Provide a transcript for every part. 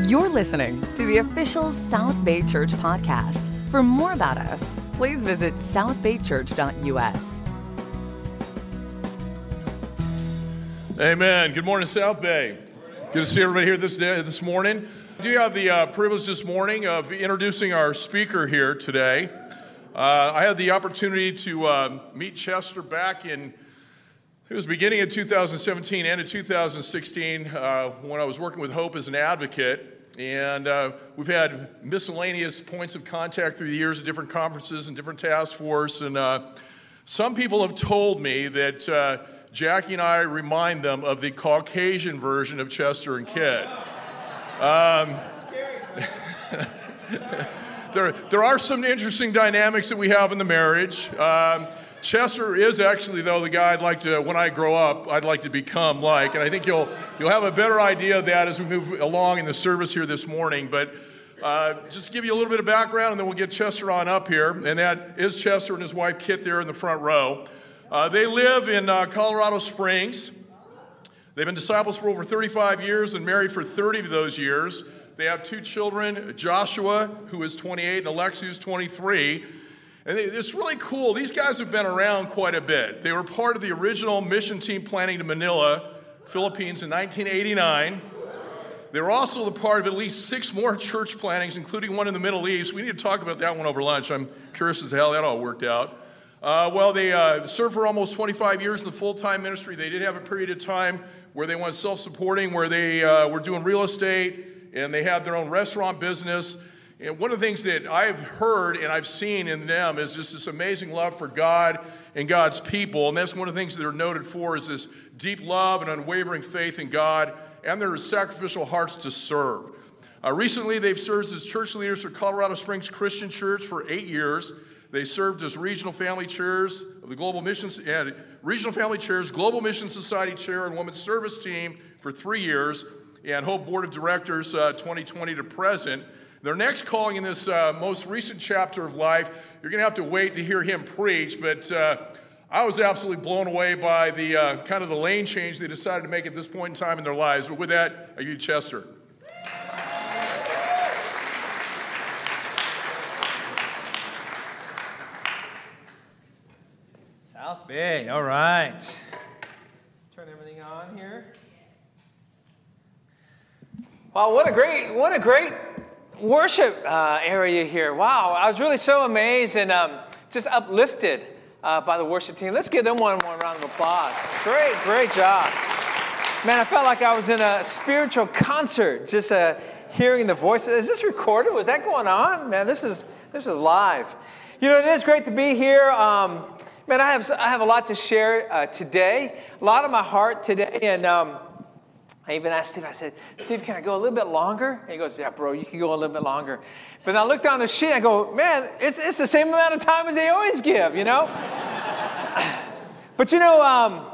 You're listening to the official South Bay Church podcast. For more about us, please visit southbaychurch.us. Amen. Good morning, South Bay. Good to see everybody here this day, this morning. I do have the uh, privilege this morning of introducing our speaker here today. Uh, I had the opportunity to uh, meet Chester back in it was beginning of 2017, end of 2016, uh, when I was working with Hope as an advocate. And uh, we've had miscellaneous points of contact through the years at different conferences and different task force. And uh, some people have told me that uh, Jackie and I remind them of the Caucasian version of Chester and Kit. Um, there, there are some interesting dynamics that we have in the marriage. Um, Chester is actually, though, the guy I'd like to, when I grow up, I'd like to become like. And I think you'll, you'll have a better idea of that as we move along in the service here this morning. But uh, just give you a little bit of background, and then we'll get Chester on up here. And that is Chester and his wife Kit there in the front row. Uh, they live in uh, Colorado Springs. They've been disciples for over 35 years and married for 30 of those years. They have two children, Joshua, who is 28, and Alexi, who's 23. And it's really cool. These guys have been around quite a bit. They were part of the original mission team planning to Manila, Philippines in 1989. They were also the part of at least six more church plantings, including one in the Middle East. We need to talk about that one over lunch. I'm curious as to how that all worked out. Uh, well, they uh, served for almost 25 years in the full time ministry. They did have a period of time where they went self supporting, where they uh, were doing real estate, and they had their own restaurant business. And one of the things that I've heard and I've seen in them is just this amazing love for God and God's people. And that's one of the things that they're noted for is this deep love and unwavering faith in God and their sacrificial hearts to serve. Uh, recently, they've served as church leaders for Colorado Springs Christian Church for eight years. They served as regional family chairs of the Global Missions and regional family chairs, Global Mission Society chair, and women's service team for three years, and Hope Board of Directors uh, 2020 to present. Their next calling in this uh, most recent chapter of life, you're going to have to wait to hear him preach, but uh, I was absolutely blown away by the uh, kind of the lane change they decided to make at this point in time in their lives. But with that, I give you Chester. South Bay, all right. Turn everything on here. Wow, what a great, what a great worship uh, area here. Wow, I was really so amazed and um, just uplifted uh, by the worship team. Let's give them one more round of applause. Great, great job. Man, I felt like I was in a spiritual concert, just uh, hearing the voices. Is this recorded? Was that going on? Man, this is this is live. You know, it is great to be here. Um, man, I have I have a lot to share uh, today. A lot of my heart today, and. Um, I even asked Steve, I said, Steve, can I go a little bit longer? And he goes, Yeah, bro, you can go a little bit longer. But I look down the sheet, I go, Man, it's, it's the same amount of time as they always give, you know? but you know, um,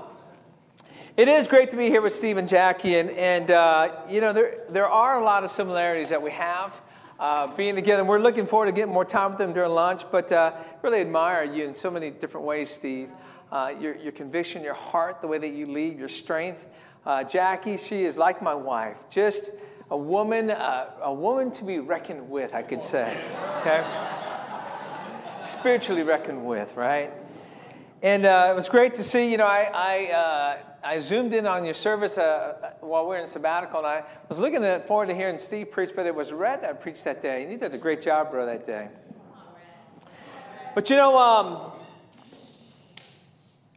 it is great to be here with Steve and Jackie, and, and uh, you know, there, there are a lot of similarities that we have. Uh, being together, and we're looking forward to getting more time with them during lunch, but uh, really admire you in so many different ways, Steve. Uh, your, your conviction, your heart, the way that you lead, your strength. Uh, Jackie, she is like my wife, just a woman, uh, a woman to be reckoned with, I could say. Okay, spiritually reckoned with, right? And uh, it was great to see. You know, I I, uh, I zoomed in on your service uh, while we were in sabbatical, and I was looking forward to hearing Steve preach, but it was Red that preached that day, and he did a great job, bro, that day. But you know, um,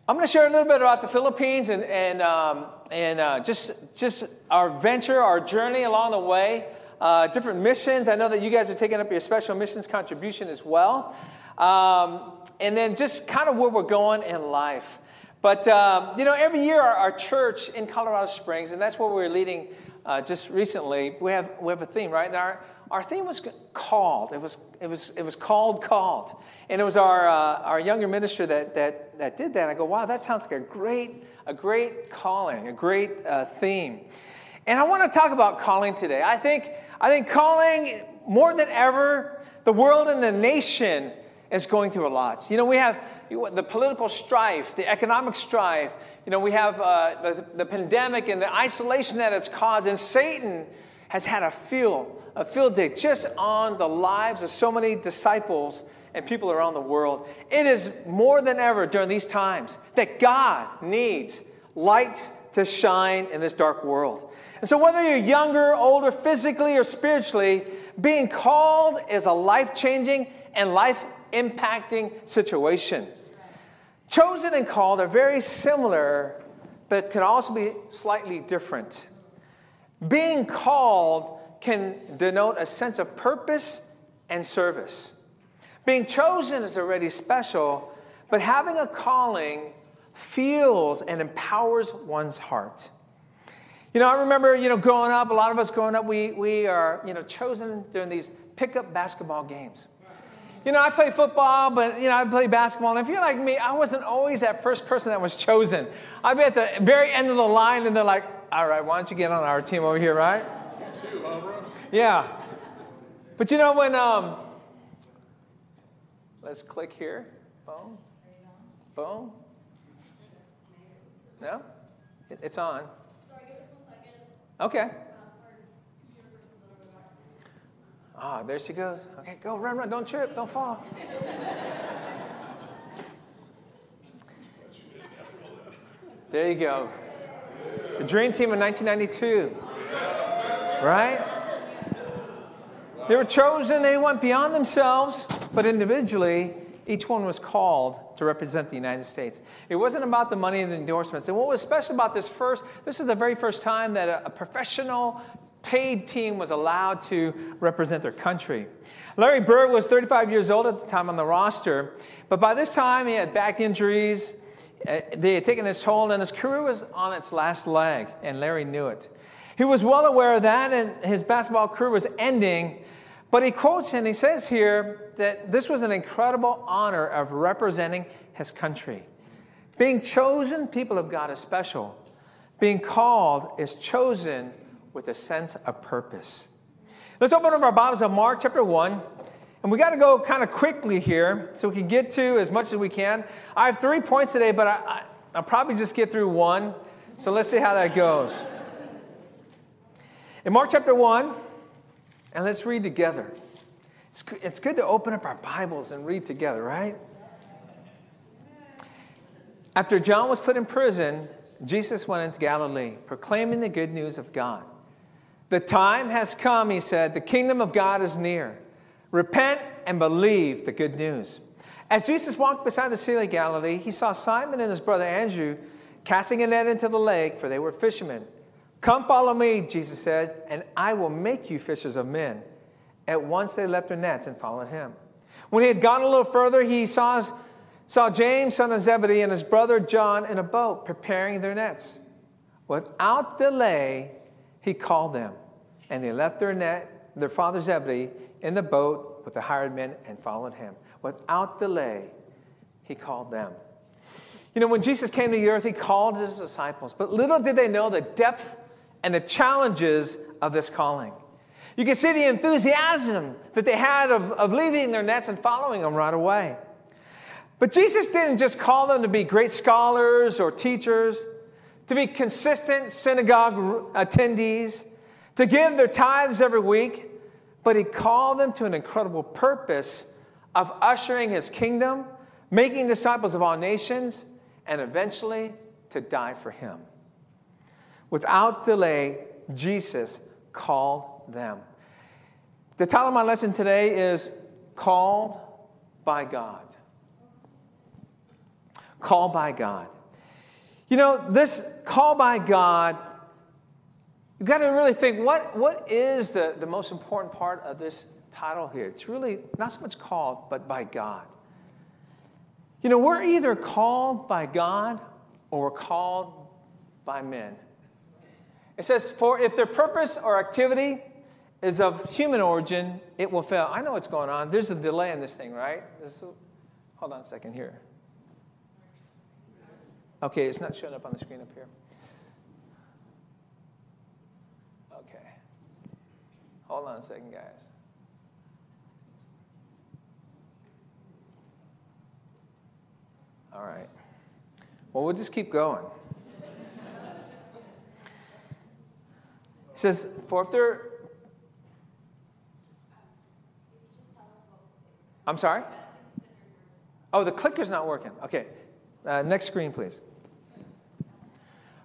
I'm going to share a little bit about the Philippines and, and, um, and uh, just, just our venture, our journey along the way, uh, different missions. I know that you guys are taking up your special missions contribution as well. Um, and then just kind of where we're going in life. But, um, you know, every year our, our, church in Colorado Springs, and that's where we're leading uh, just recently, we have, we have a theme, right? And our, our theme was called. It was, it was, it was called, called. And it was our, uh, our younger minister that, that, that did that. I go, wow, that sounds like a great, a great calling, a great uh, theme. And I want to talk about calling today. I think, I think calling, more than ever, the world and the nation is going through a lot. You know, we have the political strife, the economic strife. You know, we have uh, the, the pandemic and the isolation that it's caused, and Satan has had a field, a field day just on the lives of so many disciples and people around the world. It is more than ever during these times that God needs light to shine in this dark world. And so, whether you're younger, older, physically, or spiritually, being called is a life changing and life impacting situation. Chosen and called are very similar, but can also be slightly different. Being called can denote a sense of purpose and service. Being chosen is already special, but having a calling feels and empowers one's heart. You know, I remember, you know, growing up, a lot of us growing up, we, we are, you know, chosen during these pickup basketball games. You know, I play football, but, you know, I play basketball. And if you're like me, I wasn't always that first person that was chosen. I'd be at the very end of the line, and they're like, all right, why don't you get on our team over here, right? Too, huh? Yeah. But you know, when, um, let's click here. Boom. Boom. No? It- It's on. Okay. Ah, there she goes. Okay, go, run, run. Don't trip, don't fall. There you go. The Dream Team in 1992. Right? They were chosen, they went beyond themselves, but individually, each one was called to represent the United States. It wasn't about the money and the endorsements. And what was special about this first, this is the very first time that a, a professional paid team was allowed to represent their country. Larry Bird was 35 years old at the time on the roster, but by this time he had back injuries. Uh, They had taken its toll, and his career was on its last leg, and Larry knew it. He was well aware of that, and his basketball career was ending. But he quotes and he says here that this was an incredible honor of representing his country. Being chosen, people of God, is special. Being called is chosen with a sense of purpose. Let's open up our Bibles to Mark chapter 1. And we got to go kind of quickly here so we can get to as much as we can. I have three points today, but I, I, I'll probably just get through one. So let's see how that goes. In Mark chapter 1, and let's read together. It's, it's good to open up our Bibles and read together, right? After John was put in prison, Jesus went into Galilee, proclaiming the good news of God. The time has come, he said, the kingdom of God is near. Repent and believe the good news. As Jesus walked beside the Sea of Galilee, he saw Simon and his brother Andrew casting a net into the lake, for they were fishermen. Come follow me, Jesus said, and I will make you fishers of men. At once they left their nets and followed him. When he had gone a little further, he saw, saw James, son of Zebedee, and his brother John in a boat preparing their nets. Without delay, he called them, and they left their net, their father Zebedee, in the boat with the hired men and followed him. Without delay, he called them. You know, when Jesus came to the earth, he called his disciples, but little did they know the depth and the challenges of this calling. You can see the enthusiasm that they had of, of leaving their nets and following him right away. But Jesus didn't just call them to be great scholars or teachers, to be consistent synagogue attendees, to give their tithes every week, but he called them to an incredible purpose of ushering his kingdom, making disciples of all nations, and eventually to die for him. Without delay, Jesus called them. The title of my lesson today is Called by God. Called by God. You know, this call by God, you've got to really think what, what is the, the most important part of this title here? It's really not so much called, but by God. You know, we're either called by God or we're called by men. It says, For if their purpose or activity is of human origin, it will fail. I know what's going on. There's a delay in this thing, right? This is- hold on a second here. Okay, it's not showing up on the screen up here. Okay. Hold on a second, guys. All right. Well, we'll just keep going. says, For if there. I'm sorry? Oh, the clicker's not working. Okay. Uh, next screen, please.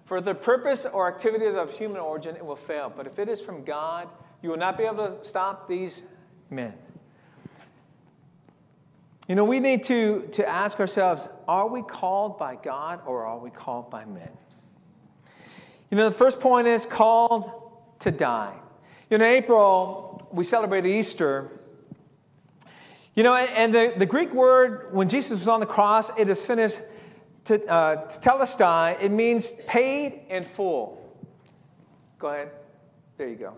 For the purpose or activities of human origin, it will fail. But if it is from God, you will not be able to stop these men. You know, we need to, to ask ourselves are we called by God or are we called by men? You know, the first point is called to die. you In April, we celebrated Easter. You know, and the, the Greek word, when Jesus was on the cross, it is finished to, uh, telestai, it means paid in full. Go ahead. There you go.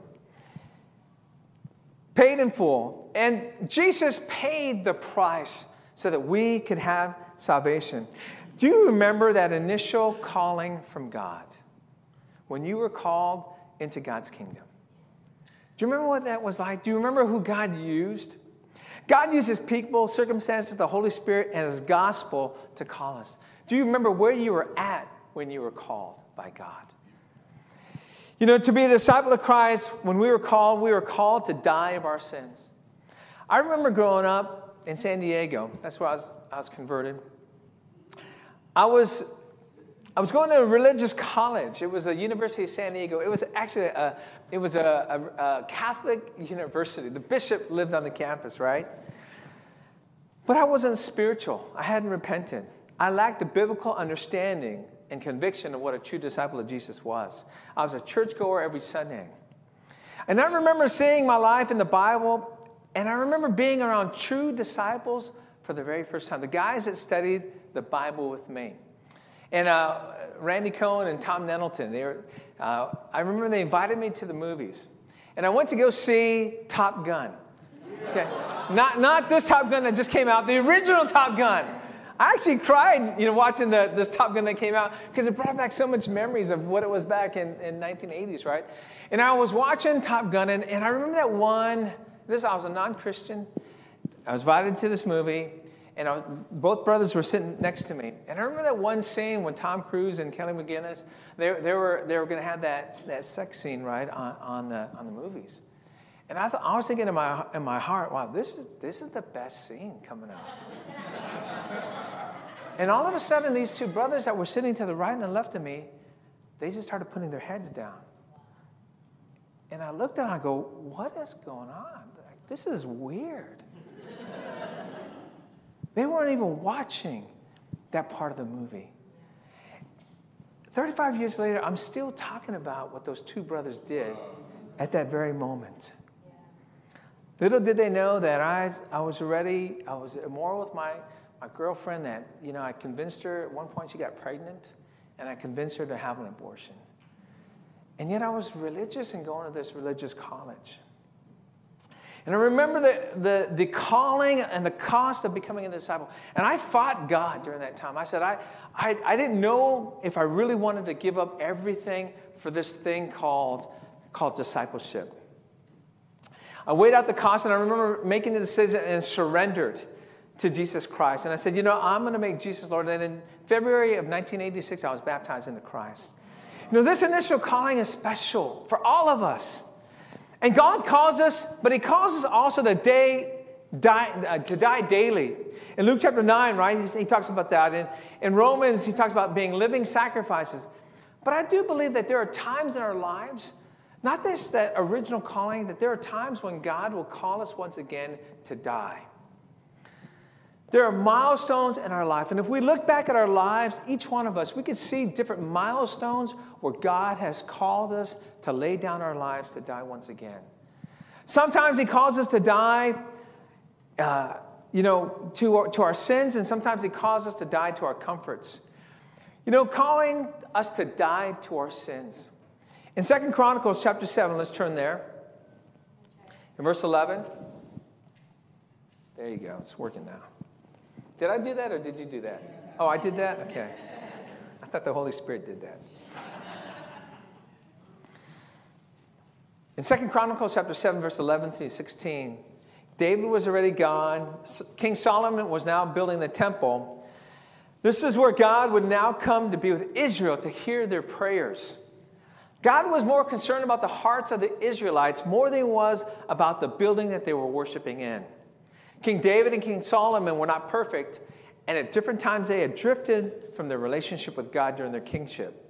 Paid in full. And Jesus paid the price so that we could have salvation. Do you remember that initial calling from God? When you were called into God's kingdom. Do you remember what that was like? Do you remember who God used? God uses people, circumstances, the Holy Spirit, and His gospel to call us. Do you remember where you were at when you were called by God? You know, to be a disciple of Christ, when we were called, we were called to die of our sins. I remember growing up in San Diego, that's where I was, I was converted. I was, I was going to a religious college. It was the University of San Diego. It was actually a, it was a, a, a Catholic university. The bishop lived on the campus, right? But I wasn't spiritual. I hadn't repented. I lacked the biblical understanding and conviction of what a true disciple of Jesus was. I was a churchgoer every Sunday. And I remember seeing my life in the Bible, and I remember being around true disciples for the very first time. The guys that studied the Bible with me. And uh, Randy Cohen and Tom Nettleton, they were, uh, I remember they invited me to the movies. And I went to go see Top Gun. Okay. not, not this Top Gun that just came out, the original Top Gun. I actually cried, you know, watching the, this Top Gun that came out because it brought back so much memories of what it was back in, in 1980s, right? And I was watching Top Gun, and, and I remember that one. This I was a non-Christian. I was invited to this movie, and was, both brothers were sitting next to me. And I remember that one scene when Tom Cruise and Kelly McGillis they, they were they were going to have that that sex scene right on, on the on the movies. And I thought I was thinking in my in my heart, wow, this is this is the best scene coming up. And all of a sudden, these two brothers that were sitting to the right and the left of me, they just started putting their heads down. And I looked at them and I go, what is going on? Like, this is weird. They weren't even watching that part of the movie. 35 years later, I'm still talking about what those two brothers did at that very moment. Little did they know that I, I was already, I was immoral with my my girlfriend that, you know, I convinced her at one point she got pregnant, and I convinced her to have an abortion. And yet I was religious and going to this religious college. And I remember the, the, the calling and the cost of becoming a disciple. And I fought God during that time. I said, I, I, I didn't know if I really wanted to give up everything for this thing called, called discipleship. I weighed out the cost, and I remember making the decision and surrendered to Jesus Christ. And I said, you know, I'm going to make Jesus Lord. And in February of 1986, I was baptized into Christ. You know, this initial calling is special for all of us. And God calls us, but He calls us also to, die, uh, to die daily. In Luke chapter 9, right, he, talks about that. In, in Romans, he talks about being living sacrifices. But I do believe that there are times in our lives, not this that original calling, that there are times when God will call us once again to die. There are milestones in our life. And if we look back at our lives, each one of us, we can see different milestones where God has called us to lay down our lives to die once again. Sometimes He calls us to die, uh, you know, to our, to our sins, and sometimes He calls us to die to our comforts. You know, calling us to die to our sins. In Second Chronicles chapter 7, let's turn there. In verse 11. There you go, it's working now. Did I do that or did you do that? Oh, I did that? Okay. I thought the Holy Spirit did that. In Second Chronicles chapter 7, verse 11 through 16, David was already gone. King Solomon was now building the temple. This is where God would now come to be with Israel to hear their prayers. God was more concerned about the hearts of the Israelites more than he was about the building that they were worshiping in. King David and King Solomon were not perfect, and at different times they had drifted from their relationship with God during their kingship.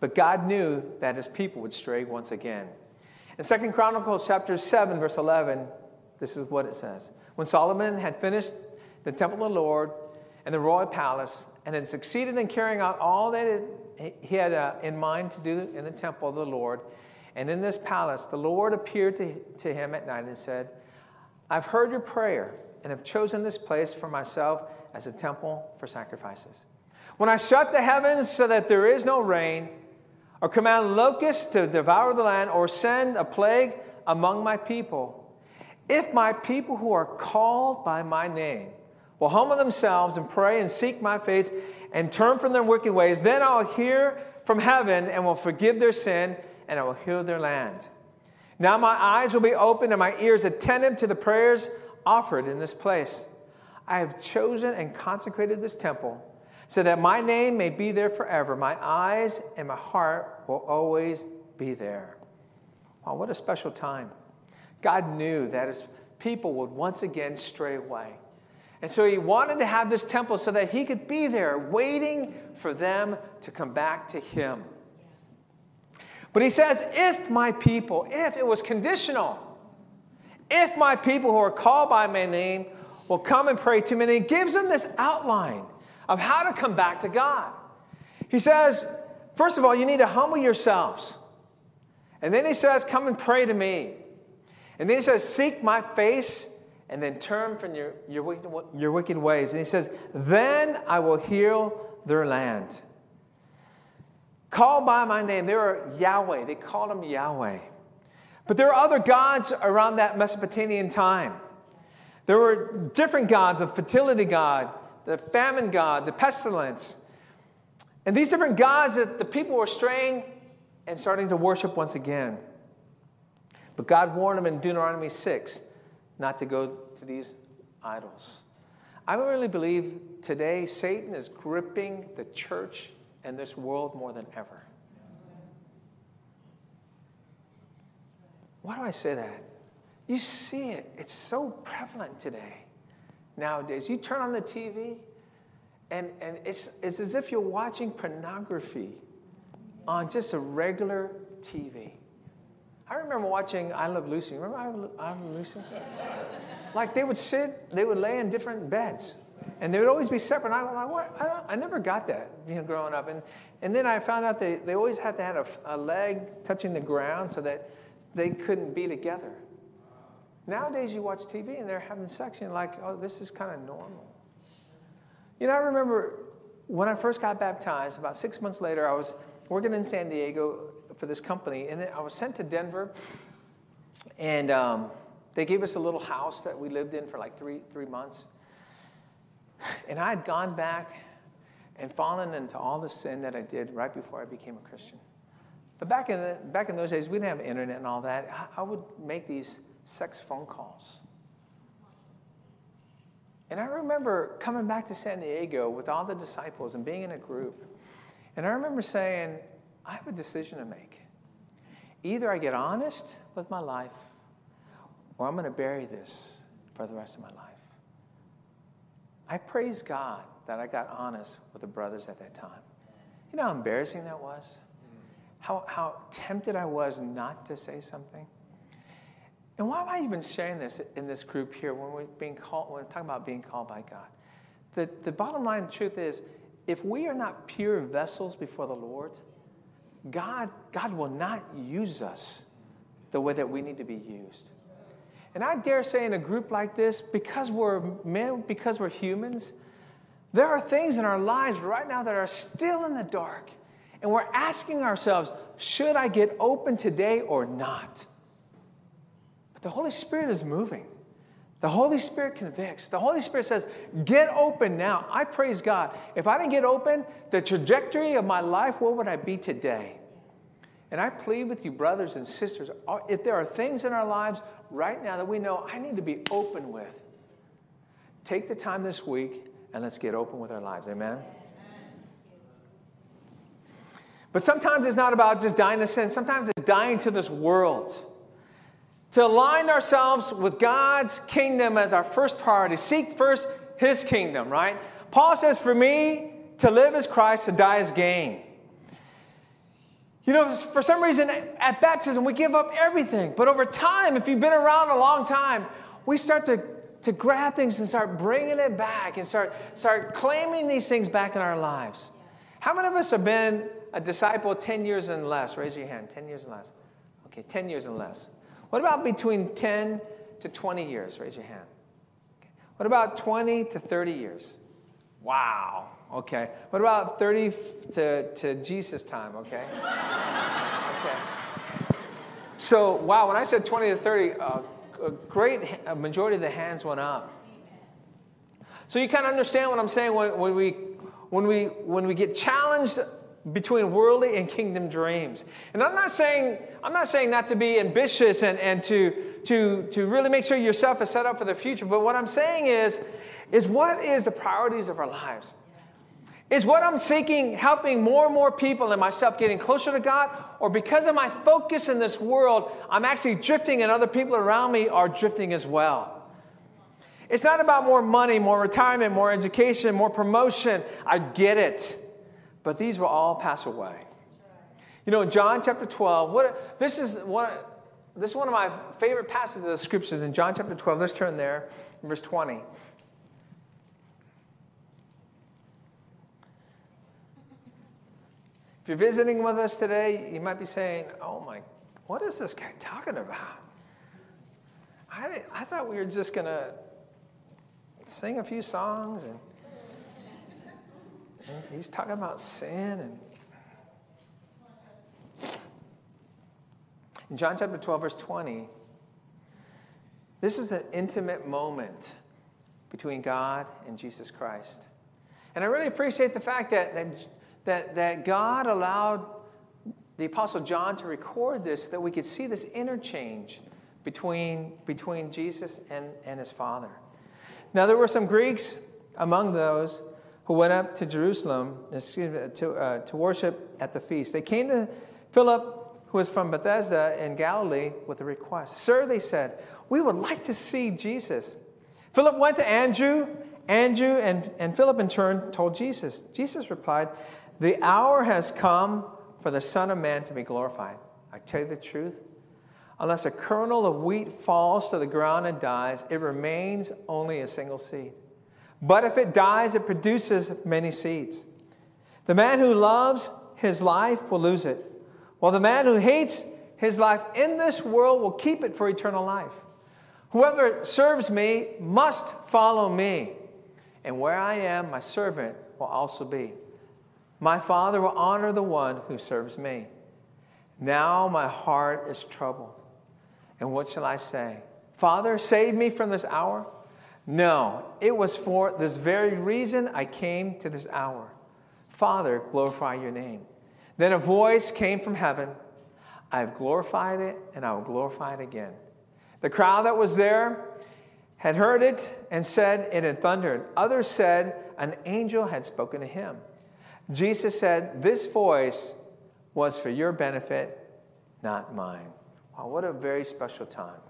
But God knew that his people would stray once again. In 2 Chronicles chapter 7, verse 11, this is what it says. When Solomon had finished the temple of the Lord and the royal palace, and had succeeded in carrying out all that it, he had uh, in mind to do in the temple of the Lord, and in this palace, the Lord appeared to, to him at night and said, I've heard your prayer and have chosen this place for myself as a temple for sacrifices. When I shut the heavens so that there is no rain, or command locusts to devour the land, or send a plague among my people, if my people who are called by my name will humble themselves and pray and seek my face and turn from their wicked ways, then I'll hear from heaven and will forgive their sin and I will heal their land. Now my eyes will be open and my ears attentive to the prayers offered in this place. I have chosen and consecrated this temple so that my name may be there forever. My eyes and my heart will always be there. Wow, what a special time. God knew that his people would once again stray away. And so he wanted to have this temple so that he could be there waiting for them to come back to him. But he says, if my people, if it was conditional, if my people who are called by my name will come and pray to me, and he gives them this outline of how to come back to God. He says, first of all, you need to humble yourselves. And then he says, Come and pray to me. And then he says, Seek my face and then turn from your, your, wicked, your wicked ways. And he says, Then I will heal their land. Call by my name. They were Yahweh. They called him Yahweh. But there were other gods around that Mesopotamian time. There were different gods, the fertility god, the famine god, the pestilence. And these different gods that the people were straying and starting to worship once again. But God warned them in Deuteronomy 6 not to go to these idols. I really believe today Satan is gripping the church and this world more than ever. Why do I say that? You see it, it's so prevalent today nowadays. You turn on the TV, and, and it's, it's as if you're watching pornography on just a regular TV. I remember watching I Love Lucy. Remember I Love, I Love Lucy? like they would sit, they would lay in different beds, and they would always be separate. I'm like? I, I, never got that, you know, growing up. And, and then I found out they, they always had to have a, a leg touching the ground so that they couldn't be together. Nowadays, you watch TV and they're having sex, and you're like, oh, this is kind of normal. You know, I remember when I first got baptized, about six months later, I was working in San Diego for this company, and I was sent to Denver, and um, they gave us a little house that we lived in for like three, three months. And I had gone back and fallen into all the sin that I did right before I became a Christian. But back in, the, back in those days, we didn't have internet and all that. I, I would make these sex phone calls. And I remember coming back to San Diego with all the disciples and being in a group. And I remember saying, I have a decision to make. Either I get honest with my life, or I'm going to bury this for the rest of my life. I praise God that I got honest with the brothers at that time. You know how embarrassing that was? How, how tempted I was not to say something? And why am I even sharing this in this group here when we're being called, when we're talking about being called by God? The, the bottom line truth is if we are not pure vessels before the Lord, God, God will not use us the way that we need to be used. And I dare say, in a group like this, because we're men, because we're humans, there are things in our lives right now that are still in the dark. And we're asking ourselves, should I get open today or not? But the Holy Spirit is moving. The Holy Spirit convicts. The Holy Spirit says, Get open now. I praise God. If I didn't get open, the trajectory of my life, what would I be today? And I plead with you, brothers and sisters, uh, if there are things in our lives right now that we know I need to be open with, take the time this week and let's get open with our lives. Amen? But sometimes it's not about just dying to sin, sometimes it's dying to this world. to align ourselves with God's kingdom as our first priority. Seek first his kingdom, right? Paul says, For me, to live is Christ, to die is gain. You know, for some reason at baptism, we give up everything. But over time, if you've been around a long time, we start to, to grab things and start bringing it back and start, start claiming these things back in our lives. How many of us have been a disciple 10 years and less? Raise your hand. 10 years and less. Okay, 10 years and less. What about between 10 to 20 years? Raise your hand. Okay. What about 20 to 30 years? Wow. Okay. What about 30 to, to Jesus time? Okay. okay. So, wow, when I said 20 to 30, uh, a great a majority of the hands went up. So you kind of understand what I'm saying when, when, we, when, we, when we get challenged between worldly and kingdom dreams. And I'm not saying, I'm not saying not to be ambitious and, and to, to, to really make sure yourself is set up for the future, but what I'm saying is, is what is the priorities of our lives? Is what I'm seeking helping more and more people and myself getting closer to God? Or because of my focus in this world, I'm actually drifting and other people around me are drifting as well? It's not about more money, more retirement, more education, more promotion. I get it but these will all pass away. You know, in John chapter 12, what, this, is one, this is one of my favorite passages of the scriptures in John chapter 12. Let's turn there, verse 20. If you're visiting with us today, you might be saying, Oh my, what is this guy talking about? I, I thought we were just going to sing a few songs and he's talking about sin and in John chapter 12, verse 20, this is an intimate moment between God and Jesus Christ. And I really appreciate the fact that, that, that, that God allowed the Apostle John to record this so that we could see this interchange between, between Jesus and, and his Father. Now, there were some Greeks among those who went up to Jerusalem excuse me, to, uh, to worship at the feast. They came to Philip, who was from Bethsaida in Galilee, with a request. Sir, they said, we would like to see Jesus. Philip went to Andrew. Andrew and, and Philip, in turn, told Jesus. Jesus replied, The hour has come for the Son of Man to be glorified. I tell you the truth. Unless a kernel of wheat falls to the ground and dies, it remains only a single seed. But if it dies, it produces many seeds. The man who loves his life will lose it, while the man who hates his life in this world will keep it for eternal life. Whoever serves me must follow me, and where I am, my servant will also be. My Father will honor the one who serves me. Now my heart is troubled. And what shall I say? Father, save me from this hour. No, it was for this very reason I came to this hour. Father, glorify your name. Then a voice came from heaven I have glorified it, and I will glorify it again. The crowd that was there had heard it and said it had thundered. Others said an angel had spoken to him. Jesus said, This voice was for your benefit, not mine. Wow, what a very special time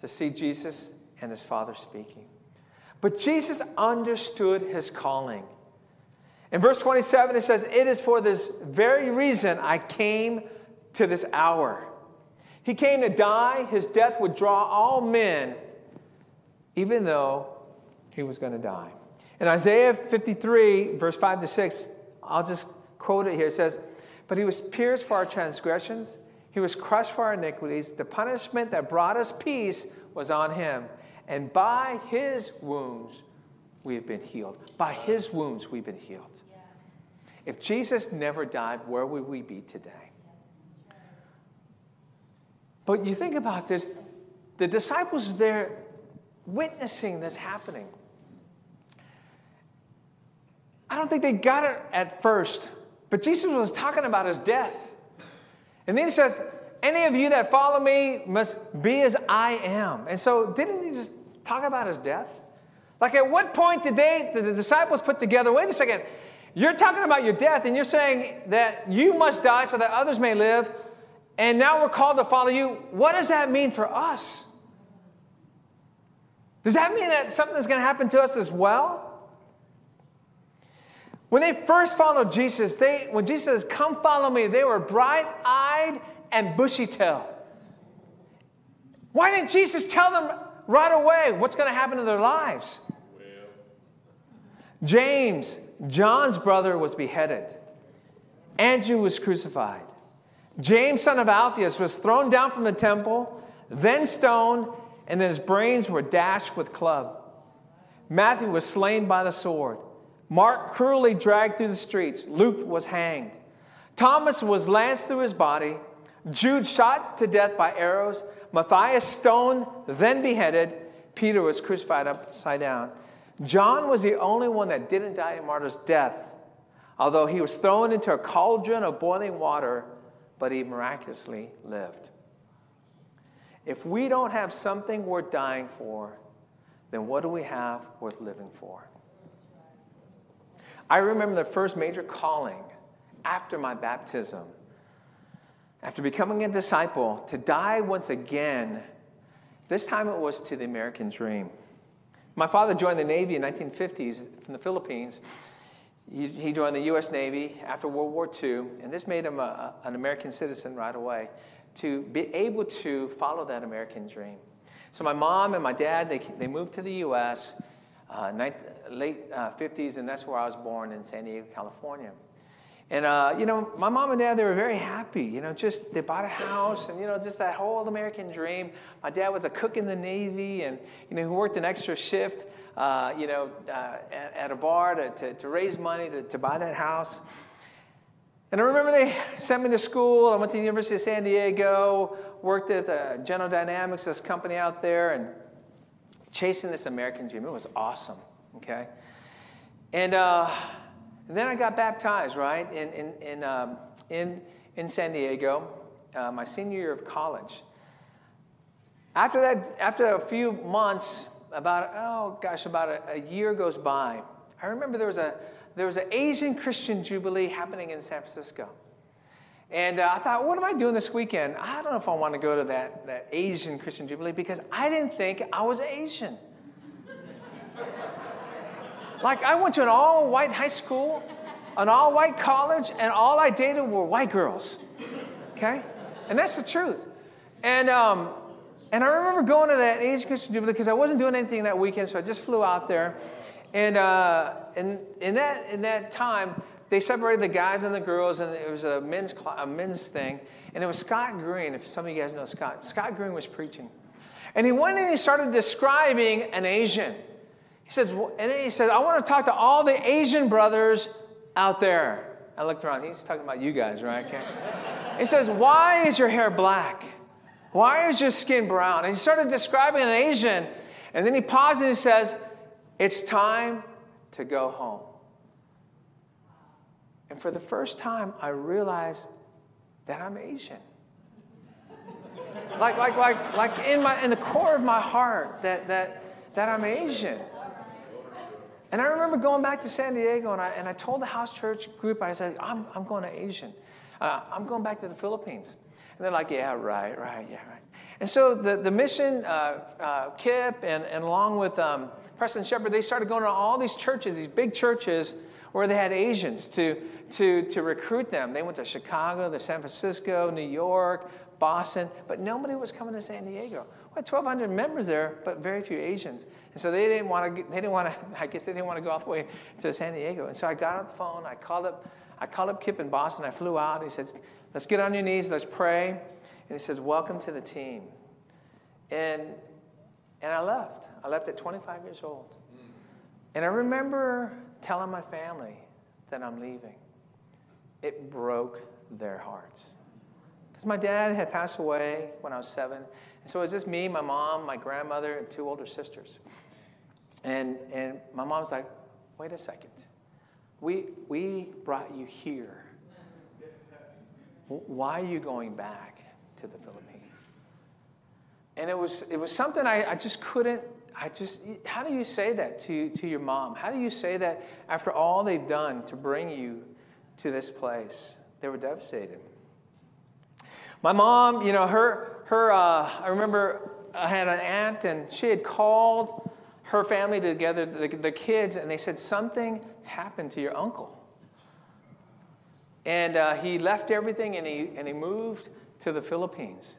to see Jesus and his father speaking. But Jesus understood his calling. In verse 27, it says, It is for this very reason I came to this hour. He came to die. His death would draw all men, even though he was going to die. In Isaiah 53, verse 5 to 6, I'll just quote it here. It says, But he was pierced for our transgressions, he was crushed for our iniquities. The punishment that brought us peace was on him and by his wounds, we have been healed. By his wounds, we've been healed. If Jesus never died, where would we be today? But you think about this the disciples are there witnessing this happening. I don't think they got it at first, but Jesus was talking about his death. And then he says, Any of you that follow me must be as I am. And so, didn't he just talk about his death? Like, at what point did they, the disciples put together, wait a second, you're talking about your death and you're saying that you must die so that others may live. and now we're called to follow you. What does that mean for us? Does that mean that something's going to happen to us as well? When they first followed Jesus, they, when Jesus says, Come follow me, they were bright eyed and bushy tailed. Why didn't Jesus tell them right away what's going to happen to their lives? James, John's brother, was beheaded. Andrew was crucified. James, son of Alphaeus, was thrown down from the temple, then stoned, and then his brains were dashed with club. Matthew was slain by the sword. Mark cruelly dragged through the streets. Luke was hanged. Thomas was lanced through his body. Jude shot to death by arrows. Matthias stoned, then beheaded. Peter was crucified upside down. John was the only one that didn't die a martyr's death, although he was thrown into a cauldron of boiling water, but he miraculously lived. If we don't have something worth dying for, then what do we have worth living for? I remember the first major calling after my baptism, after becoming a disciple, to die once again. This time it was to the American dream. My father joined the Navy in 1950s from the Philippines. He, joined the U.S. Navy after World War II, and this made him a, an American citizen right away to be able to follow that American dream. So my mom and my dad, they, they moved to the U.S. Uh, late uh, 50s, and that's where I was born in San Diego, California. And, uh, you know, my mom and dad, they were very happy. You know, just they bought a house and, you know, just that whole American dream. My dad was a cook in the Navy and, you know, he worked an extra shift, uh, you know, uh, at, at, a bar to, to, to raise money to, to buy that house. And I remember they sent me to school. I went to the University of San Diego, worked at uh, General Dynamics, this company out there, and chasing this American dream. It was awesome, okay? And, uh, and then I got baptized, right, in, in, in, um, in, in San Diego, uh, my senior year of college. After that, after a few months, about, oh gosh, about a, a year goes by, I remember there was a, there was an Asian Christian Jubilee happening in San Francisco. And uh, I thought, what am I doing this weekend? I don't know if I want to go to that, that Asian Christian Jubilee because I didn't think I was Asian. like, I went to an all white high school, an all white college, and all I dated were white girls. Okay? And that's the truth. And, um, and I remember going to that Asian Christian Jubilee because I wasn't doing anything that weekend, so I just flew out there. And uh, in, in, that, in that time, they separated the guys and the girls, and it was a men's, a men's thing. And it was Scott Green, if some of you guys know Scott. Scott Green was preaching. And he went and he started describing an Asian. He says, and then he said, I want to talk to all the Asian brothers out there. I looked around. He's talking about you guys, right? he says, Why is your hair black? Why is your skin brown? And he started describing an Asian. And then he paused and he says, It's time to go home. And for the first time, I realized that I'm Asian. like, like, like, like in, my, in the core of my heart, that, that, that I'm Asian. And I remember going back to San Diego and I, and I told the house church group, I said, I'm, I'm going to Asian. Uh, I'm going back to the Philippines. And they're like, yeah, right, right, yeah, right. And so the, the mission, uh, uh, Kip, and, and along with um, Preston Shepherd, they started going to all these churches, these big churches where they had Asians to, to, to recruit them. They went to Chicago, to San Francisco, New York, Boston, but nobody was coming to San Diego. We had 1,200 members there, but very few Asians. And so they didn't want to, they didn't want to, I guess they didn't want to go all the way to San Diego. And so I got on the phone, I called up, I called up Kip in Boston, I flew out, and he said, let's get on your knees, let's pray. And he says, welcome to the team. And, and I left. I left at 25 years old. Mm. And I remember telling my family that I'm leaving it broke their hearts. Because my dad had passed away when I was seven. And so it was just me, my mom, my grandmother, and two older sisters. And, and my mom's like, wait a second. We, we brought you here. Why are you going back to the Philippines? And it was, it was something I, I just couldn't, I just, how do you say that to, to your mom? How do you say that after all they've done to bring you to this place. They were devastated. My mom, you know, her, her uh, I remember I had an aunt and she had called her family together, the, the kids, and they said, Something happened to your uncle. And uh, he left everything and he, and he moved to the Philippines.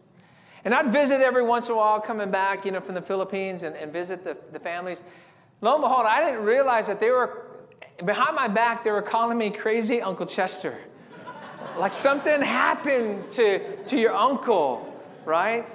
And I'd visit every once in a while, coming back, you know, from the Philippines and, and visit the, the families. Lo and behold, I didn't realize that they were, behind my back, they were calling me crazy Uncle Chester like something happened to, to your uncle, right?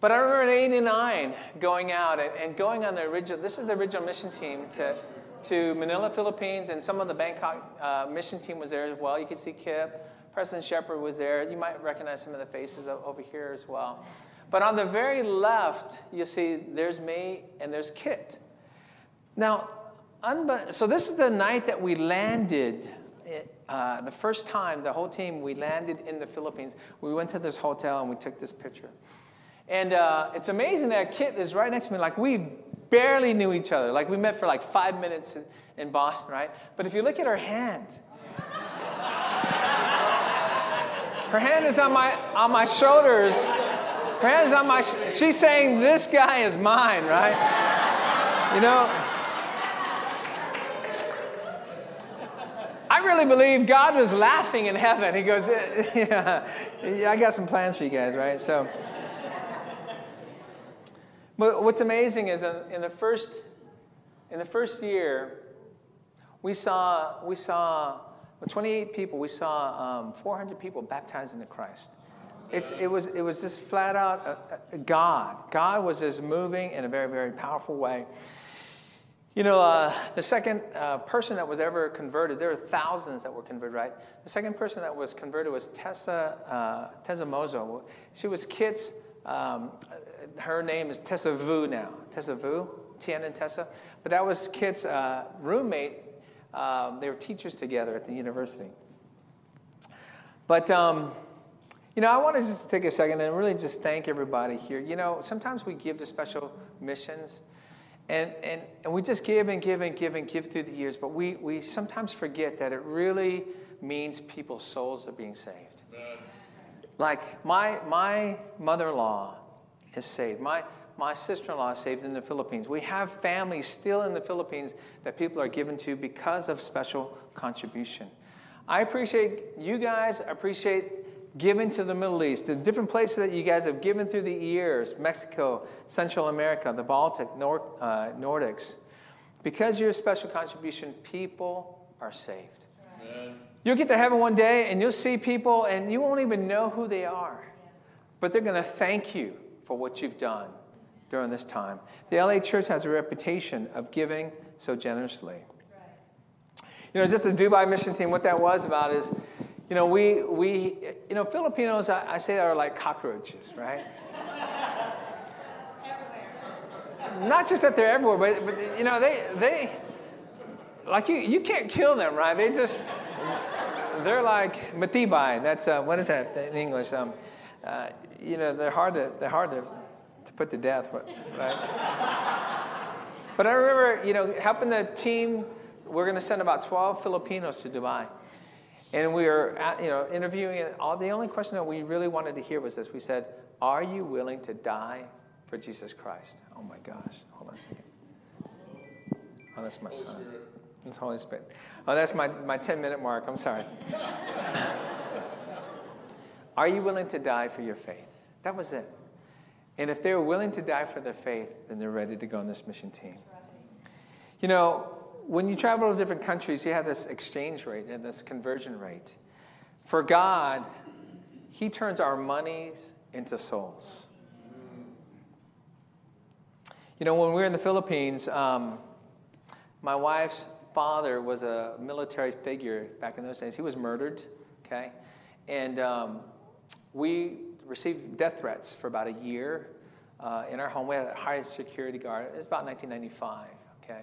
But I remember in 89 going out and, and going on the original, this is the original mission team to, to Manila, Philippines, and some of the Bangkok uh, mission team was there as well. You could see Kip, President Shepard was there. You might recognize some of the faces over here as well. But on the very left, you see there's me and there's Kit. Now, so this is the night that we landed uh, the first time, the whole team, we landed in the Philippines. We went to this hotel and we took this picture. And uh, it's amazing that Kit is right next to me. Like, we barely knew each other. Like, we met for like five minutes in, in Boston, right? But if you look at her hand, her hand is on my, on my shoulders. Her hand is on my, she's saying, This guy is mine, right? You know? I really believe God was laughing in heaven. He goes, yeah, I got some plans for you guys, right? So, but what's amazing is in the first, in the first year, we saw, we saw 28 people, we saw um, 400 people baptized into Christ. It's, it, was, it was just flat out uh, uh, God. God was just moving in a very, very powerful way. You know, uh, the second uh, person that was ever converted, there are thousands that were converted, right? The second person that was converted was Tessa, uh, Tessa Mozo. She was Kit's, um, her name is Tessa Vu now. Tessa Vu, Tien and Tessa. But that was Kit's roommate. Um, they were teachers together at the university. But, um, you know, I want to just take a second and really just thank everybody here. You know, sometimes we give to special missions and, and, and we just give and give and give and give through the years, but we, we sometimes forget that it really means people's souls are being saved. Like my, my mother in law is saved. My, my sister in law is saved in the Philippines. We have families still in the Philippines that people are given to because of special contribution. I appreciate you guys, appreciate giving to the Middle East, the different places that you guys have given through the years Mexico, Central America, the Baltic, Nord, uh, Nordics. Because of your special contribution, people are saved. Amen. You'll get to heaven one day and you'll see people and you won't even know who they are. But they're going to thank you for what you've done during this time. The LA church has a reputation of giving so generously. You know, just the Dubai mission team, what that was about is you know, we, we you know, Filipinos, I, I say, are like cockroaches, right? Not just that they're everywhere, but, but you know, they, they, like you, you can't kill them, right? They just, they're like matibay. That's, uh, what is that in English? Um, uh, you know, they're hard to, they're hard to, to put to death, but, right? but I remember, you know, helping the team, we're going to send about 12 Filipinos to Dubai. And we were, at, you know, interviewing, and all, the only question that we really wanted to hear was this. We said, are you willing to die for Jesus Christ? Oh my gosh. Hold on a second. Oh, that's my son. That's Holy Spirit. Oh, that's my, my 10 minute mark. I'm sorry. are you willing to die for your faith? That was it. And if they're willing to die for their faith, then they're ready to go on this mission team. You know, when you travel to different countries, you have this exchange rate and this conversion rate. For God, He turns our monies into souls. You know, when we were in the Philippines, um, my wife's father was a military figure back in those days. He was murdered, okay? And um, we received death threats for about a year uh, in our home. We had a high security guard. It was about 1995, okay?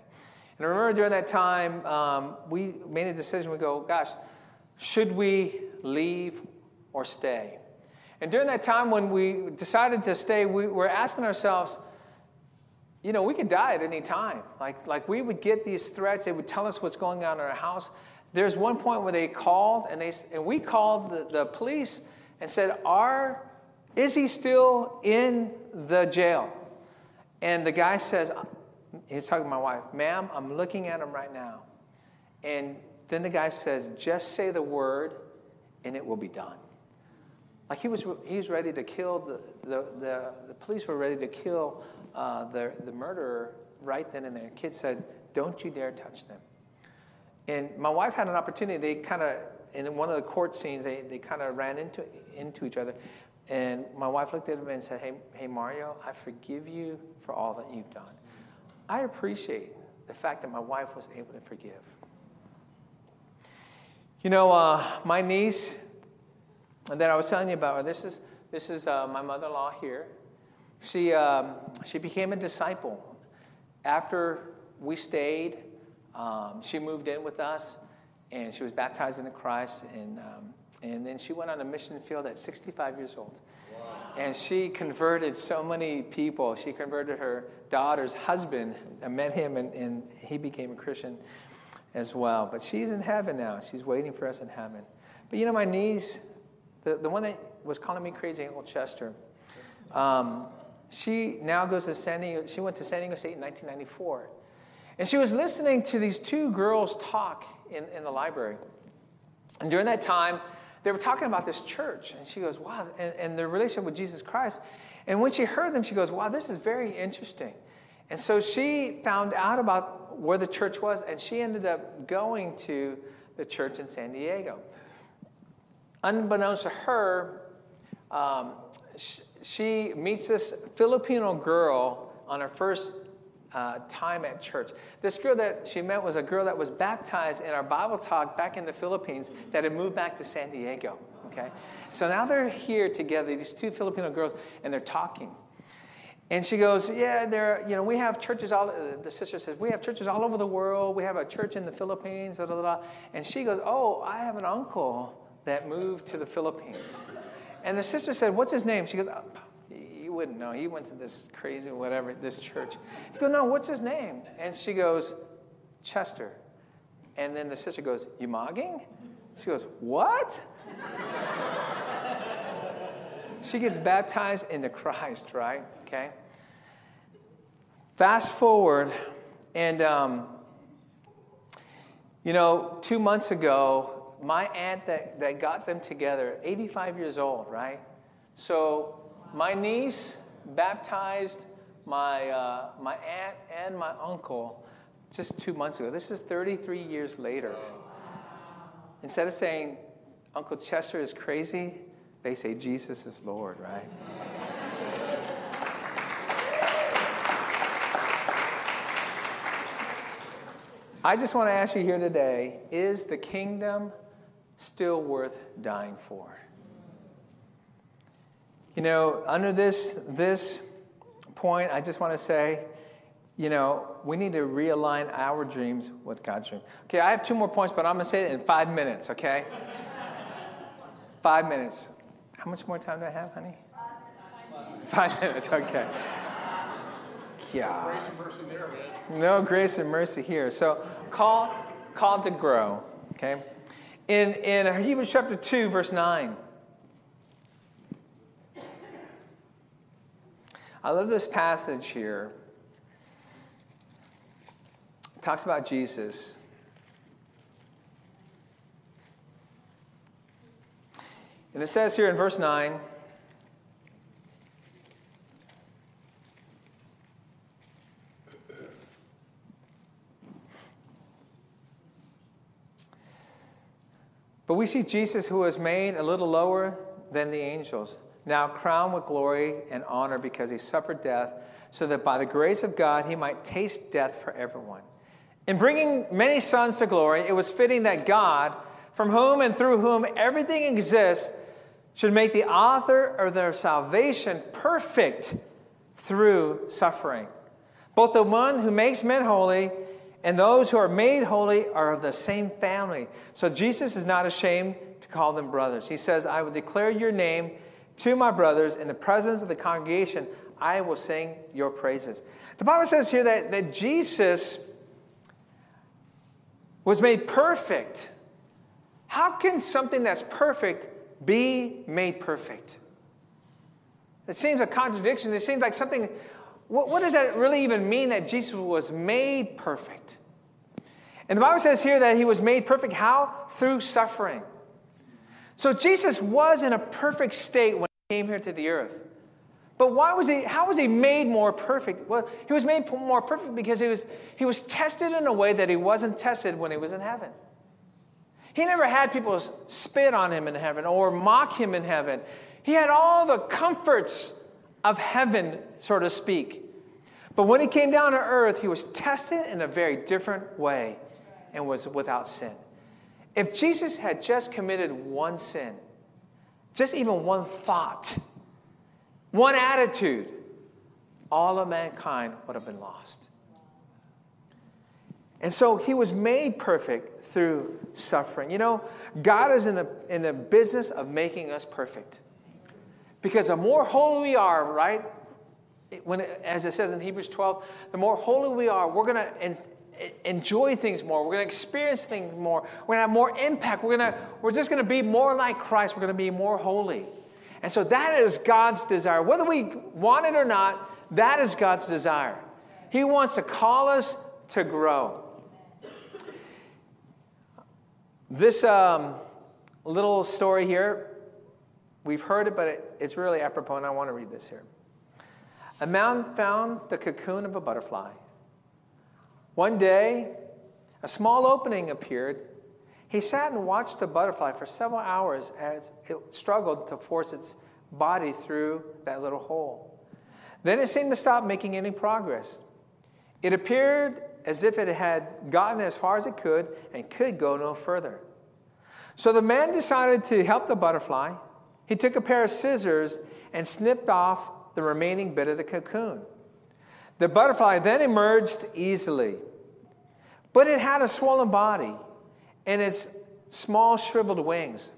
And I remember during that time, um, we made a decision. We go, gosh, should we leave or stay? And during that time when we decided to stay, we were asking ourselves, you know, we could die at any time. Like, like we would get these threats, they would tell us what's going on in our house. there's one point where they called and they and we called the, the police and said, "Are is he still in the jail?" And the guy says, he's talking to my wife, "Ma'am, I'm looking at him right now." And then the guy says, "Just say the word, and it will be done." Like he was, he was ready to kill the, the, the, the police were ready to kill uh, the, the murderer right then and there. Kit said, Don't you dare touch them. And my wife had an opportunity. They kind of, in one of the court scenes, they, they kind of ran into, into each other. And my wife looked at him and said, hey, hey, Mario, I forgive you for all that you've done. I appreciate the fact that my wife was able to forgive. You know, uh, my niece that I was telling you about, this is, this is uh, my mother in law here. She, um, she became a disciple. After we stayed, um, she moved in with us and she was baptized into Christ. And, um, and then she went on a mission field at 65 years old. Wow. And she converted so many people. She converted her daughter's husband. I met him and, and he became a Christian as well. But she's in heaven now. She's waiting for us in heaven. But you know, my niece, the, the one that was calling me crazy, Uncle Chester, um, she now goes to San Diego. She went to San Diego State in 1994. And she was listening to these two girls talk in, in the library. And during that time, they were talking about this church. And she goes, wow, and, and their relationship with Jesus Christ. And when she heard them, she goes, wow, this is very interesting. And so she found out about where the church was, and she ended up going to the church in San Diego. Unbeknownst to her, um, she meets this Filipino girl on her first uh, time at church. This girl that she met was a girl that was baptized in our Bible talk back in the Philippines that had moved back to San Diego. Okay? So now they're here together, these two Filipino girls, and they're talking. And she goes, Yeah, there, you know, we have churches all, the sister says, we have churches all over the world. We have a church in the Philippines, da, da, da. And she goes, Oh, I have an uncle that moved to the Philippines. And the sister said, What's his name? She goes, You wouldn't know. He went to this crazy, whatever, this church. He goes, No, what's his name? And she goes, Chester. And then the sister goes, Umaguing? She goes, What? she gets baptized into Christ, right? Okay. Fast forward, and um, you know, two months ago, my aunt that, that got them together, 85 years old, right? So my niece baptized my, uh, my aunt and my uncle just two months ago. This is 33 years later. Instead of saying Uncle Chester is crazy, they say Jesus is Lord, right? I just want to ask you here today is the kingdom still worth dying for. You know, under this, this point, I just want to say, you know, we need to realign our dreams with God's dreams. Okay, I have two more points, but I'm going to say it in five minutes, okay? five minutes. How much more time do I have, honey? Five minutes, okay. Yeah. Grace and mercy. No grace and mercy here. So call, call to grow, okay? in, in Hebrews chapter 2, verse 9. I love this passage here. It talks about Jesus. And it says here in verse 9 But we see Jesus, who was made a little lower than the angels, now crowned with glory and honor because he suffered death, so that by the grace of God he might taste death for everyone. In bringing many sons to glory, it was fitting that God, from whom and through whom everything exists, should make the author of their salvation perfect through suffering. Both the one who makes men holy and those who are made holy are of the same family. So Jesus is not ashamed to call them brothers. He says, I will declare your name to my brothers in the presence of the congregation. I will sing your praises. The Bible says here that, that Jesus was made perfect How can something that's perfect be made perfect? It seems a contradiction. It seems like something. What, what does that really even mean that Jesus was made perfect? And the Bible says here that he was made perfect. How? Through suffering. So Jesus was in a perfect state when he came here to the earth. But why was he, how was he made more perfect? Well, he was made more perfect because he was, he was tested in a way that he wasn't tested when he was in heaven. He never had people spit on him in heaven or mock him in heaven. He had all the comforts of heaven, so to speak. But when he came down to earth, he was tested in a very different way and was without sin. If Jesus had just committed one sin, just even one thought, one attitude, all of mankind would have been lost. And so he was made perfect through suffering. You know, God is in the, in the business of making us perfect. Because the more holy we are, right? When as it says in Hebrews 12, the more holy we are, we're going to enjoy things more. We're going to experience things more. We're going to have more impact. We're, going to, we're just going to be more like Christ. We're going to be more holy. And so that is God's desire. Whether we want it or not, that is God's desire. He wants to call us to grow. This um, little story here, we've heard it, but it, it's really apropos, and I want to read this here. A man found the cocoon of a butterfly. One day, a small opening appeared. He sat and watched the butterfly for several hours as it struggled to force its body through that little hole. Then it seemed to stop making any progress. It appeared as if it had gotten as far as it could and could go no further. So the man decided to help the butterfly. He took a pair of scissors and snipped off the remaining bit of the cocoon. The butterfly then emerged easily, but it had a swollen body and its small shriveled wings.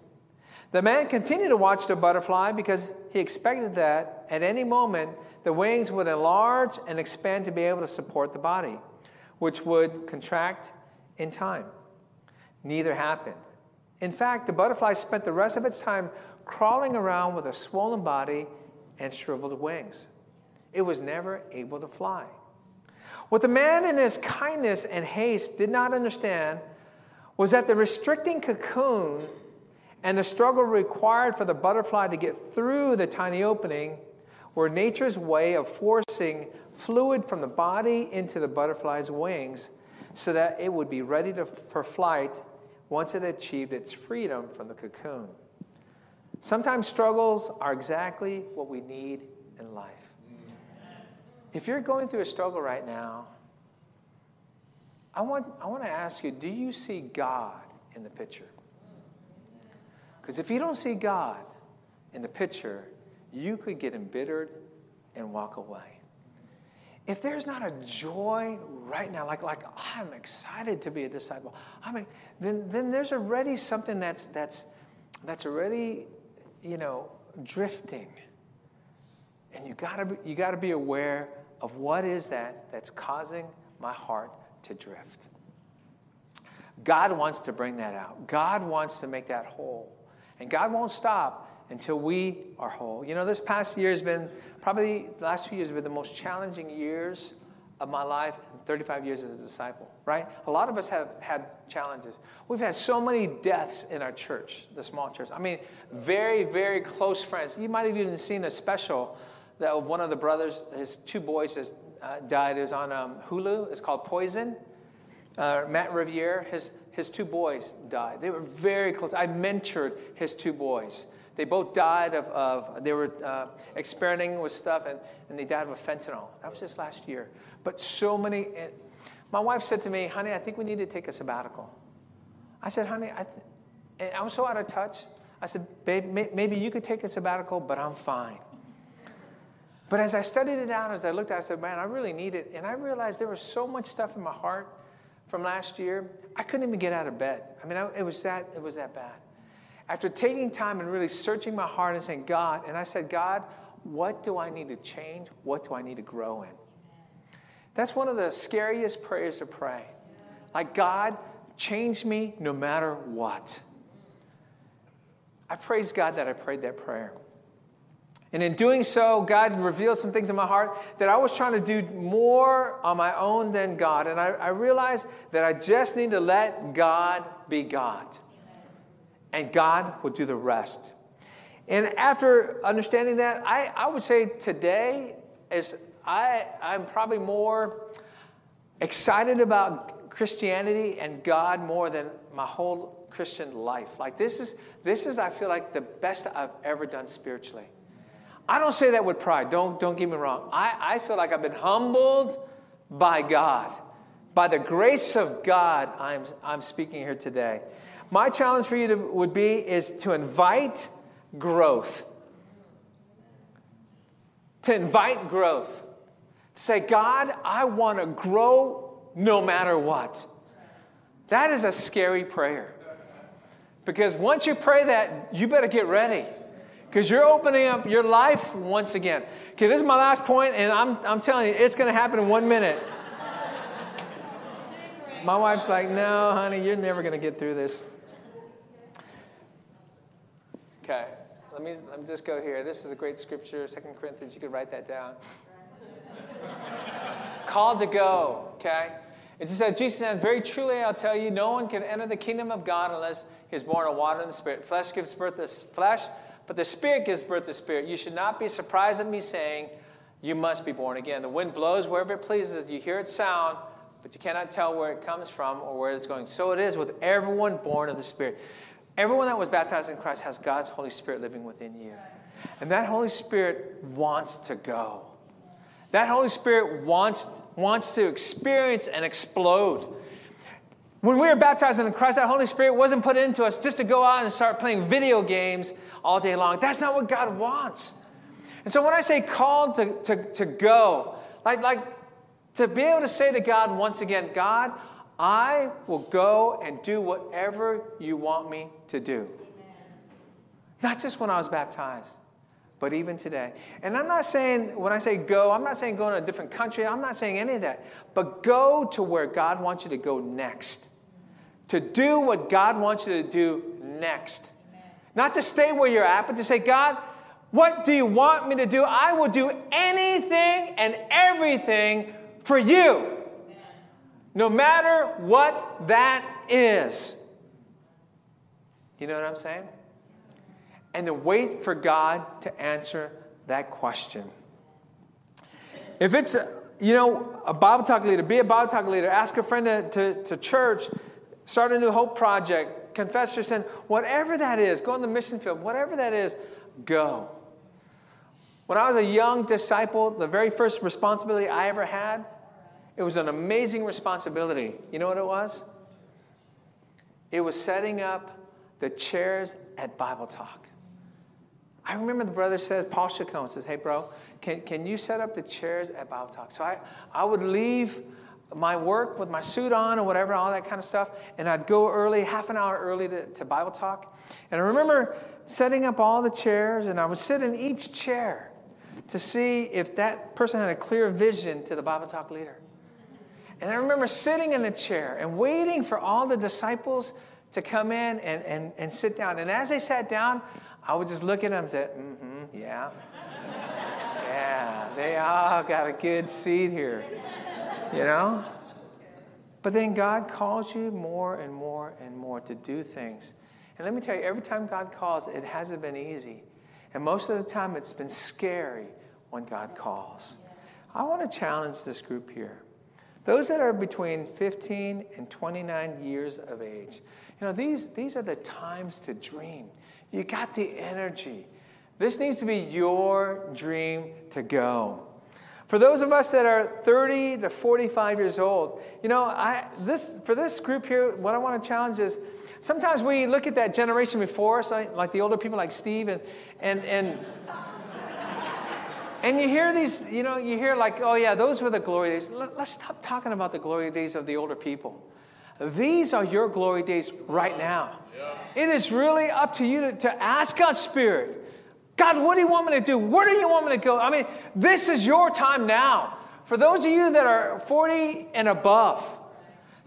The man continued to watch the butterfly because he expected that at any moment the wings would enlarge and expand to be able to support the body which would contract in time. Neither happened. In fact, the butterfly spent the rest of its time crawling around with a swollen body and shriveled wings. It was never able to fly. What the man, in his kindness and haste, did not understand was that the restricting cocoon and the struggle required for the butterfly to get through the tiny opening were nature's way of forcing fluid from the body into the butterfly's wings so that it would be ready to, for flight once it achieved its freedom from the cocoon. Sometimes struggles are exactly what we need in life. If you're going through a struggle right now, I want, I want to ask you do you see God in the picture? Because if you don't see God in the picture, you could get embittered and walk away if there's not a joy right now, like, like I'm excited to be a disciple, I mean, then, then there's already something that's, that's, that's already, you know, drifting. And you gotta, you gotta be aware of what is that that's causing my heart to drift. God wants to bring that out. God wants to make that whole. And God won't stop until we are whole. You know, this past year has been probably the last few years have been the most challenging years of my life in 35 years as a disciple, right? A lot of us have had challenges. We've had so many deaths in our church, the small church. I mean, very, very close friends. You might have even seen a special of one of the brothers, his two boys has uh, died. Was on um, Hulu. It's called Poison. Uh, Matt Riviere, his, his two boys died. They were very close. I mentored his two boys. They both died of, of they were uh, experimenting with stuff and, and they died of fentanyl. That was just last year. But so many, it, my wife said to me, honey, I think we need to take a sabbatical. I said, honey, I, th-, I was so out of touch. I said, babe, may, maybe you could take a sabbatical, but I'm fine. But as I studied it out, as I looked at it, I said, man, I really need it. And I realized there was so much stuff in my heart from last year, I couldn't even get out of bed. I mean, I, it, was that, it was that bad after taking time and really searching my heart and saying, God, and I said, God, what do I need to change? What do I need to grow in? That's one of the scariest prayers to pray. Like, God, change me no matter what. I praise God that I prayed that prayer. And in doing so, God revealed some things in my heart that I was trying to do more on my own than God. And I, I realized that I just need to let God be God. And God will do the rest. And after understanding that, I, I would say today is I, I'm probably more excited about Christianity and God more than my whole Christian life. Like this is this is I feel like the best I've ever done spiritually. I don't say that with pride. Don't, don't get me wrong. I, I feel like I've been humbled by God. By the grace of God, I'm, I'm speaking here today. My challenge for you to, would be is to invite growth. To invite growth. Say, God, I want to grow no matter what. That is a scary prayer. Because once you pray that, you better get ready because you're opening up your life once again. Okay, this is my last point, and I'm, I'm telling you, it's going to happen in one minute. My wife's like, no, honey, you're never going to get through this. Okay, let me, let me just go here. This is a great scripture, Second Corinthians. You could write that down. Called to go, okay? It just says, Jesus said, Very truly I'll tell you, no one can enter the kingdom of God unless he is born of water and the Spirit. Flesh gives birth to flesh, but the Spirit gives birth to Spirit. You should not be surprised at me saying, You must be born again. The wind blows wherever it pleases. You hear its sound, but you cannot tell where it comes from or where it's going. So it is with everyone born of the Spirit. Everyone that was baptized in Christ has God's Holy Spirit living within you. And that Holy Spirit wants to go. That Holy Spirit wants, wants to experience and explode. When we were baptized in Christ, that Holy Spirit wasn't put into us just to go out and start playing video games all day long. That's not what God wants. And so when I say called to, to, to go, like, like to be able to say to God once again, God, I will go and do whatever you want me to do. Amen. Not just when I was baptized, but even today. And I'm not saying, when I say go, I'm not saying go to a different country. I'm not saying any of that. But go to where God wants you to go next. To do what God wants you to do next. Not to stay where you're at, but to say, God, what do you want me to do? I will do anything and everything for you, no matter what that is. You know what I'm saying? And to wait for God to answer that question. If it's, you know, a Bible talk leader, be a Bible talk leader, ask a friend to, to, to church, start a new hope project, confess your sin, whatever that is, go on the mission field, whatever that is, go. When I was a young disciple, the very first responsibility I ever had, it was an amazing responsibility. You know what it was? It was setting up the chairs at Bible Talk. I remember the brother says, Paul Chacon says, Hey, bro, can, can you set up the chairs at Bible Talk? So I, I would leave my work with my suit on or whatever, all that kind of stuff. And I'd go early, half an hour early to, to Bible talk. And I remember setting up all the chairs, and I would sit in each chair to see if that person had a clear vision to the Bible talk leader. And I remember sitting in the chair and waiting for all the disciples to come in and, and, and sit down. And as they sat down, I would just look at them and say, mm hmm, yeah. yeah, they all got a good seat here you know? But then God calls you more and more and more to do things. And let me tell you, every time God calls, it hasn't been easy. And most of the time, it's been scary when God calls. I want to challenge this group here. Those that are between 15 and 29 years of age, you know, these, these are the times to dream. You got the energy. This needs to be your dream to go. For those of us that are 30 to 45 years old, you know, I, this, for this group here, what I want to challenge is sometimes we look at that generation before us, like, like the older people like Steve, and, and, and, and you hear these, you know, you hear like, oh yeah, those were the glory days. Let, let's stop talking about the glory days of the older people. These are your glory days right now. Yeah. It is really up to you to, to ask God's Spirit God, what do you want me to do? Where do you want me to go? I mean, this is your time now. For those of you that are 40 and above,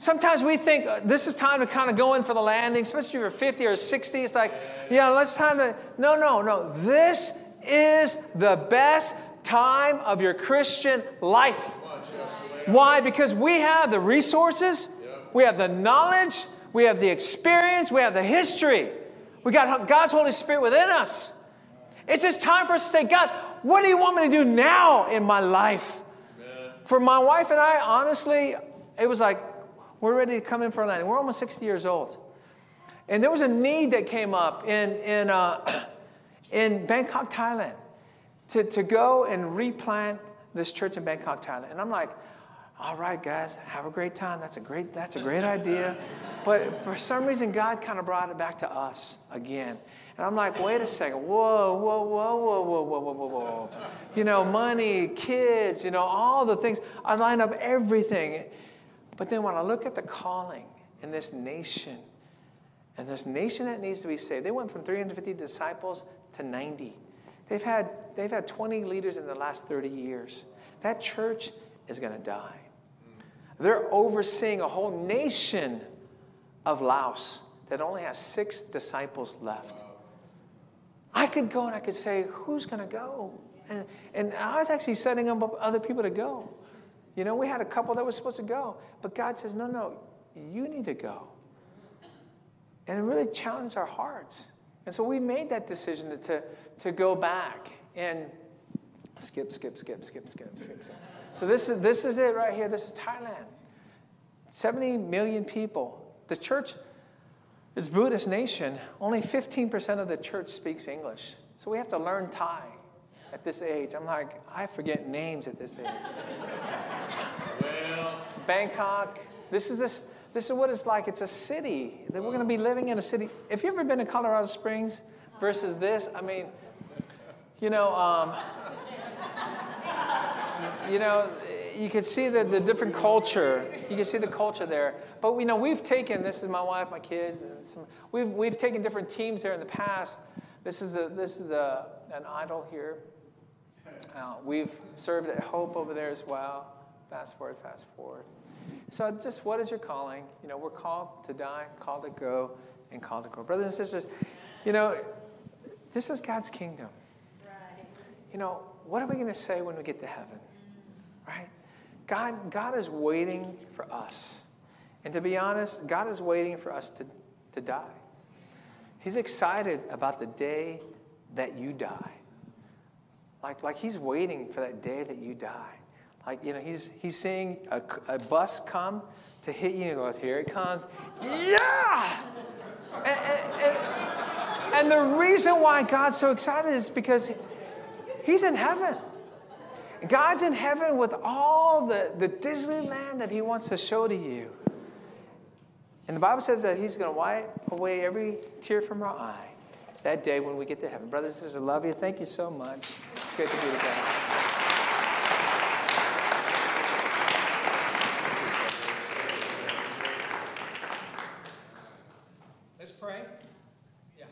Sometimes we think uh, this is time to kind of go in for the landing, especially if you're 50 or 60. It's like, yeah, let's time to. No, no, no. This is the best time of your Christian life. Why? Because we have the resources, we have the knowledge, we have the experience, we have the history. We got God's Holy Spirit within us. It's just time for us to say, God, what do you want me to do now in my life? Amen. For my wife and I, honestly, it was like, we're ready to come in for a landing. We're almost 60 years old. And there was a need that came up in, in, uh, in Bangkok, Thailand, to, to go and replant this church in Bangkok, Thailand. And I'm like, all right, guys, have a great time. That's a great, that's a great idea. But for some reason, God kind of brought it back to us again. And I'm like, wait a second, whoa, whoa, whoa, whoa, whoa, whoa, whoa, whoa, whoa. You know, money, kids, you know, all the things. I line up everything. But then when I look at the calling in this nation, and this nation that needs to be saved, they went from 350 disciples to 90. They've had, they've had 20 leaders in the last 30 years. That church is going to die. They're overseeing a whole nation of Laos that only has six disciples left. I could go and I could say, Who's going to go? And, and I was actually setting up other people to go. You know, we had a couple that was supposed to go, but God says, No, no, you need to go. And it really challenged our hearts. And so we made that decision to, to, to go back and skip, skip, skip, skip, skip, skip, skip. So this is, this is it right here. This is Thailand. 70 million people. The church is Buddhist nation. Only 15% of the church speaks English. So we have to learn Thai at this age. I'm like, I forget names at this age. well. Bangkok. This is this. This is what it's like. It's a city. That we're going to be living in a city. If you've ever been to Colorado Springs versus this? I mean, you know, um, you know, you can see the, the different culture. You can see the culture there. But you know we've taken, this is my wife, my kids, some, we've, we've taken different teams there in the past. This is, a, this is a, an idol here. Uh, we've served at Hope over there as well. Fast forward, fast forward. So just what is your calling? You know, we're called to die, called to go, and called to grow. Brothers and sisters, you know, this is God's kingdom. You know, what are we going to say when we get to heaven? Right? God, God is waiting for us. And to be honest, God is waiting for us to, to die. He's excited about the day that you die. Like, like he's waiting for that day that you die. Like, you know, he's, he's seeing a, a bus come to hit you and goes, here it comes. Yeah! And, and, and, and the reason why God's so excited is because he's in heaven. God's in heaven with all the, the Disneyland that He wants to show to you. And the Bible says that He's going to wipe away every tear from our eye that day when we get to heaven. Brothers and sisters, I love you. Thank you so much. It's great to be together. Let's pray. Yeah.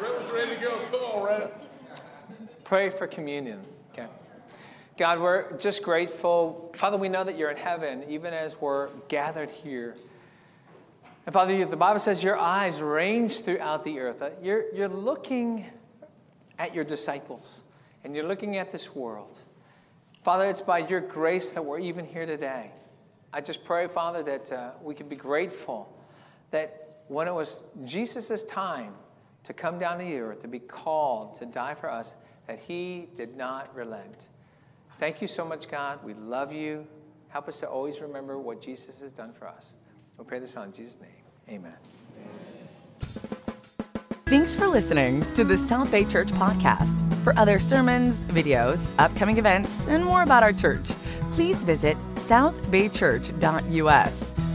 Rhett was ready to go. Come on, Rhett pray for communion. Okay. God, we're just grateful. Father, we know that you're in heaven, even as we're gathered here. And Father, the Bible says your eyes range throughout the earth. You're, you're looking at your disciples and you're looking at this world. Father, it's by your grace that we're even here today. I just pray, Father, that uh, we can be grateful that when it was Jesus' time to come down to the earth, to be called to die for us, that he did not relent. Thank you so much, God. We love you. Help us to always remember what Jesus has done for us. We pray this in Jesus' name. Amen. Thanks for listening to the South Bay Church podcast. For other sermons, videos, upcoming events, and more about our church, please visit southbaychurch.us.